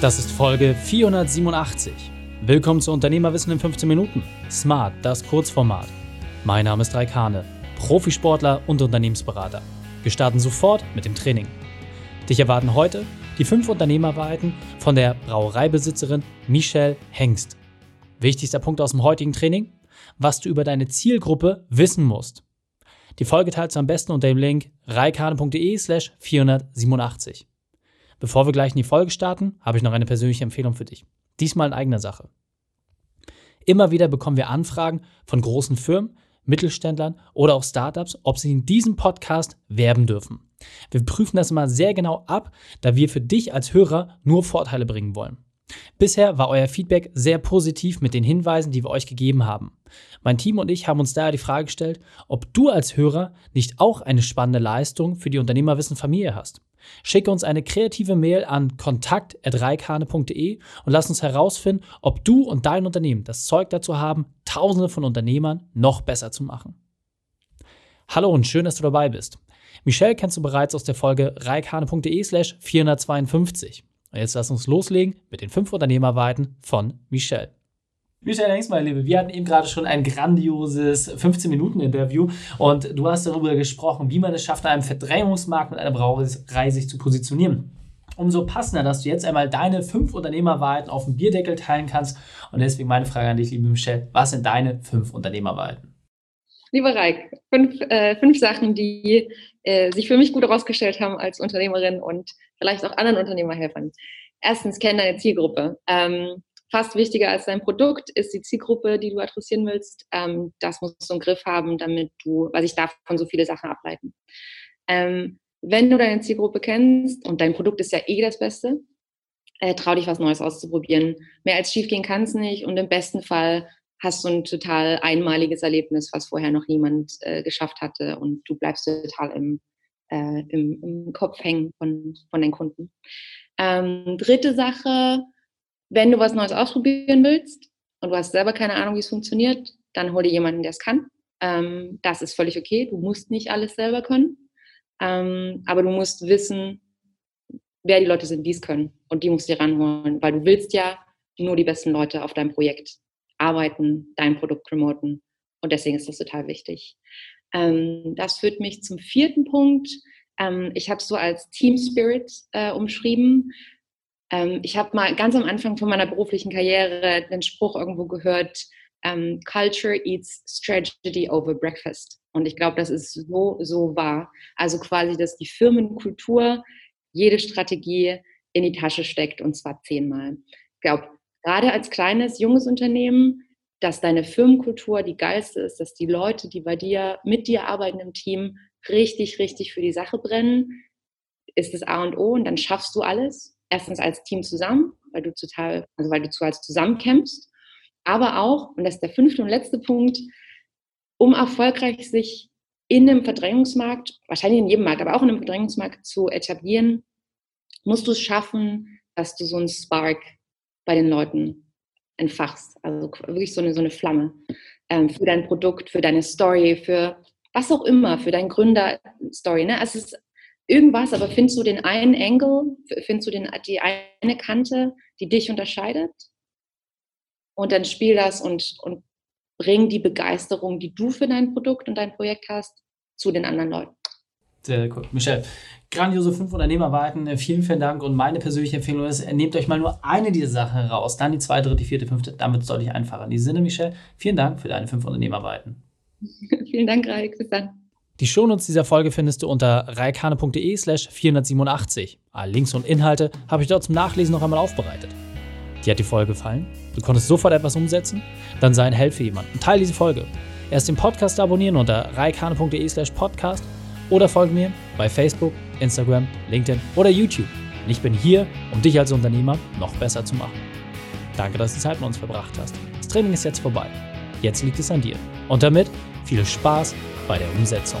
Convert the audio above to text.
Das ist Folge 487. Willkommen zu Unternehmerwissen in 15 Minuten. Smart, das Kurzformat. Mein Name ist Raik Hane, Profisportler und Unternehmensberater. Wir starten sofort mit dem Training. Dich erwarten heute die fünf Unternehmerwahrheiten von der Brauereibesitzerin Michelle Hengst. Wichtigster Punkt aus dem heutigen Training? Was du über deine Zielgruppe wissen musst. Die Folge teilst du am besten unter dem Link reikane.de slash 487. Bevor wir gleich in die Folge starten, habe ich noch eine persönliche Empfehlung für dich. Diesmal in eigener Sache. Immer wieder bekommen wir Anfragen von großen Firmen, Mittelständlern oder auch Startups, ob sie in diesem Podcast werben dürfen. Wir prüfen das immer sehr genau ab, da wir für dich als Hörer nur Vorteile bringen wollen. Bisher war euer Feedback sehr positiv mit den Hinweisen, die wir euch gegeben haben. Mein Team und ich haben uns daher die Frage gestellt, ob du als Hörer nicht auch eine spannende Leistung für die Unternehmerwissen Familie hast. Schicke uns eine kreative Mail an kontakt.reikane.de und lass uns herausfinden, ob du und dein Unternehmen das Zeug dazu haben, Tausende von Unternehmern noch besser zu machen. Hallo und schön, dass du dabei bist. Michelle kennst du bereits aus der Folge reikane.de slash 452. Und jetzt lass uns loslegen mit den fünf Unternehmerweiten von Michelle. Michelle Hengst, meine Liebe, wir hatten eben gerade schon ein grandioses 15-Minuten-Interview und du hast darüber gesprochen, wie man es schafft, in einem Verdrängungsmarkt mit einer Brauerei sich zu positionieren. Umso passender, dass du jetzt einmal deine fünf Unternehmerweiten auf dem Bierdeckel teilen kannst. Und deswegen meine Frage an dich, liebe Michelle, was sind deine fünf Unternehmerweiten? Lieber Reik, fünf, äh, fünf Sachen, die äh, sich für mich gut herausgestellt haben als Unternehmerin und vielleicht auch anderen Unternehmerhelfern. Erstens, kenne deine Zielgruppe. Ähm, fast wichtiger als dein Produkt ist die Zielgruppe, die du adressieren willst. Ähm, das musst du im Griff haben, damit du, weil sich davon so viele Sachen ableiten. Ähm, wenn du deine Zielgruppe kennst und dein Produkt ist ja eh das Beste, äh, trau dich was Neues auszuprobieren. Mehr als schief gehen kann es nicht und im besten Fall hast du ein total einmaliges Erlebnis, was vorher noch niemand äh, geschafft hatte und du bleibst total im, äh, im, im, Kopf hängen von, von den Kunden. Ähm, dritte Sache, wenn du was Neues ausprobieren willst und du hast selber keine Ahnung, wie es funktioniert, dann hol dir jemanden, der es kann. Ähm, das ist völlig okay. Du musst nicht alles selber können. Ähm, aber du musst wissen, wer die Leute sind, die es können. Und die musst du dir ranholen, weil du willst ja nur die besten Leute auf deinem Projekt arbeiten, dein Produkt promoten. Und deswegen ist das total wichtig. Ähm, das führt mich zum vierten Punkt. Ähm, ich habe es so als Team Spirit äh, umschrieben. Ähm, ich habe mal ganz am Anfang von meiner beruflichen Karriere den Spruch irgendwo gehört, ähm, Culture eats strategy over breakfast. Und ich glaube, das ist so, so wahr. Also quasi, dass die Firmenkultur jede Strategie in die Tasche steckt und zwar zehnmal. Ich glaube, gerade als kleines, junges Unternehmen, dass deine Firmenkultur die geilste ist, dass die Leute, die bei dir, mit dir arbeiten im Team, richtig, richtig für die Sache brennen, ist das A und O und dann schaffst du alles erstens als Team zusammen, weil du total, also weil du zu als zusammenkämpfst, aber auch, und das ist der fünfte und letzte Punkt, um erfolgreich sich in einem Verdrängungsmarkt, wahrscheinlich in jedem Markt, aber auch in einem Verdrängungsmarkt zu etablieren, musst du es schaffen, dass du so einen Spark bei den Leuten entfachst. Also wirklich so eine, so eine Flamme ähm, für dein Produkt, für deine Story, für was auch immer, für dein Gründer-Story. Ne? Also es ist irgendwas, aber findest du den einen Angle, findest du den, die eine Kante, die dich unterscheidet? Und dann spiel das und, und bring die Begeisterung, die du für dein Produkt und dein Projekt hast, zu den anderen Leuten. Sehr cool. Michelle, grandiose fünf Unternehmerweiten. Vielen, vielen Dank. Und meine persönliche Empfehlung ist, nehmt euch mal nur eine dieser Sachen raus, dann die zweite, dritte, vierte, fünfte. Dann wird es deutlich einfacher. In diesem Sinne, Michelle, vielen Dank für deine fünf Unternehmerweiten. vielen Dank, Raik. Bis dann. Die Shownotes dieser Folge findest du unter reikane.de slash 487. Alle Links und Inhalte habe ich dort zum Nachlesen noch einmal aufbereitet. Dir hat die Folge gefallen? Du konntest sofort etwas umsetzen? Dann sei ein Held für jemanden und teile diese Folge. Erst den Podcast abonnieren unter reikane.de slash podcast oder folge mir bei Facebook, Instagram, LinkedIn oder YouTube. Und ich bin hier, um dich als Unternehmer noch besser zu machen. Danke, dass du Zeit mit uns verbracht hast. Das Training ist jetzt vorbei. Jetzt liegt es an dir. Und damit viel Spaß bei der Umsetzung.